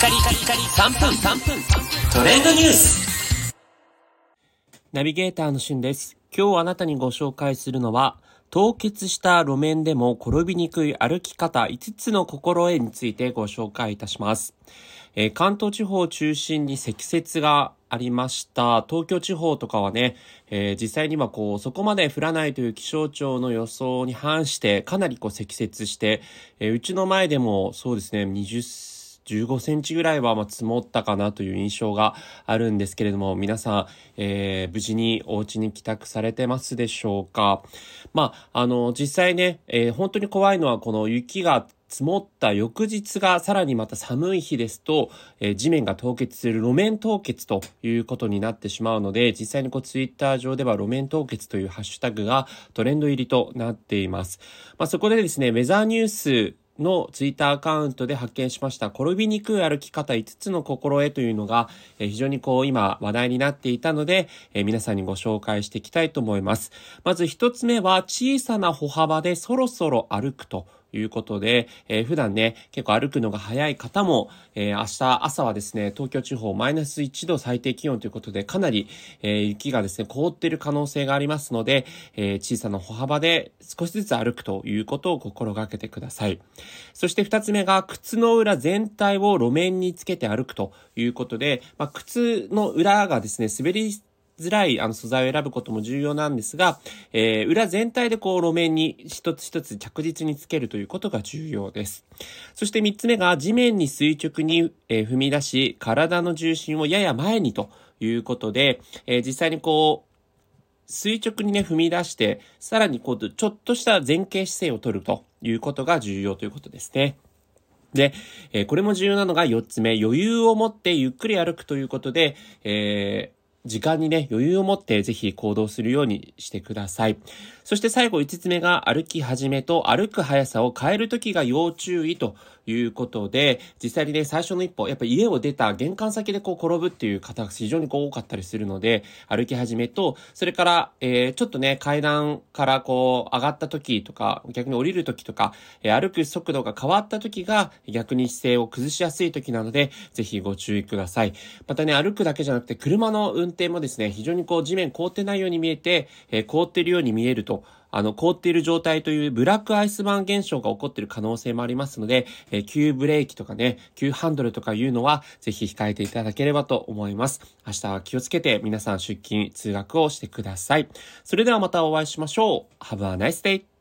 カリカリカリ3分3分トレンドニュースナビゲーターのしゅんです。今日あなたにご紹介するのは、凍結した路面でも転びにくい歩き方5つの心得についてご紹介いたします。えー関東地方を中心に積雪がありました。東京地方とかはね、えー実際にはこう、そこまで降らないという気象庁の予想に反して、かなりこう積雪して、えーうちの前でもそうですね、20 15センチぐらいはまあ積もったかなという印象があるんですけれども、皆さん、えー無事にお家に帰宅されてますでしょうか？まあ、あの、実際ね、えー本当に怖いのはこの雪が積もった翌日がさらにまた寒い日ですと、えー地面が凍結する路面凍結ということになってしまうので、実際にこうツイッター上では路面凍結というハッシュタグがトレンド入りとなっています。まあ、そこでですね、ウェザーニュースのツイッターアカウントで発見しました転びにくい歩き方5つの心得というのが、えー非常にこう今話題になっていたので、えー皆さんにご紹介していきたいと思います。まず1つ目は小さな歩幅でそろそろ歩くと。いうことで、えー普段ね、結構歩くのが早い方も、えー明日朝はですね、東京地方マイナス1度最低気温ということで、かなり、えー雪がですね、凍っている可能性がありますので、え小さな歩幅で少しずつ歩くということを心がけてください。そして二つ目が、靴の裏全体を路面につけて歩くということで、まあ、靴の裏がですね、滑りづらいあの素材を選ぶことも重要なんですが、えー裏全体でこう路面に一つ一つ着実につけるということが重要です。そして三つ目が地面に垂直に、えー踏み出し、体の重心をやや前にということで、えー実際にこう、垂直にね、踏み出して、さらにこう、ちょっとした前傾姿勢を取るということが重要ということですね。で、えーこれも重要なのが4つ目、余裕を持ってゆっくり歩くということで、えー時間にね、余裕を持ってぜひ行動するようにしてください。そして最後5つ目が歩き始めと歩く速さを変えるときが要注意ということで、実際にね、最初の一歩、やっぱ家を出た玄関先でこう転ぶっていう方が非常にこう多かったりするので、歩き始めと、それから、えーちょっとね、階段からこう上がった時とか、逆に降りる時とか、えー歩く速度が変わった時が逆に姿勢を崩しやすい時なので、ぜひご注意ください。またね、歩くだけじゃなくて、車の運運転もですね、非常にこう地面凍ってないように見えて、えー凍っているように見えると、あの、凍っている状態というブラックアイスバーン現象が起こっている可能性もありますので、えー急ブレーキとかね、急ハンドルとかいうのは、ぜひ控えていただければと思います。明日は気をつけて皆さん出勤、通学をしてください。それではまたお会いしましょう。Have a nice day!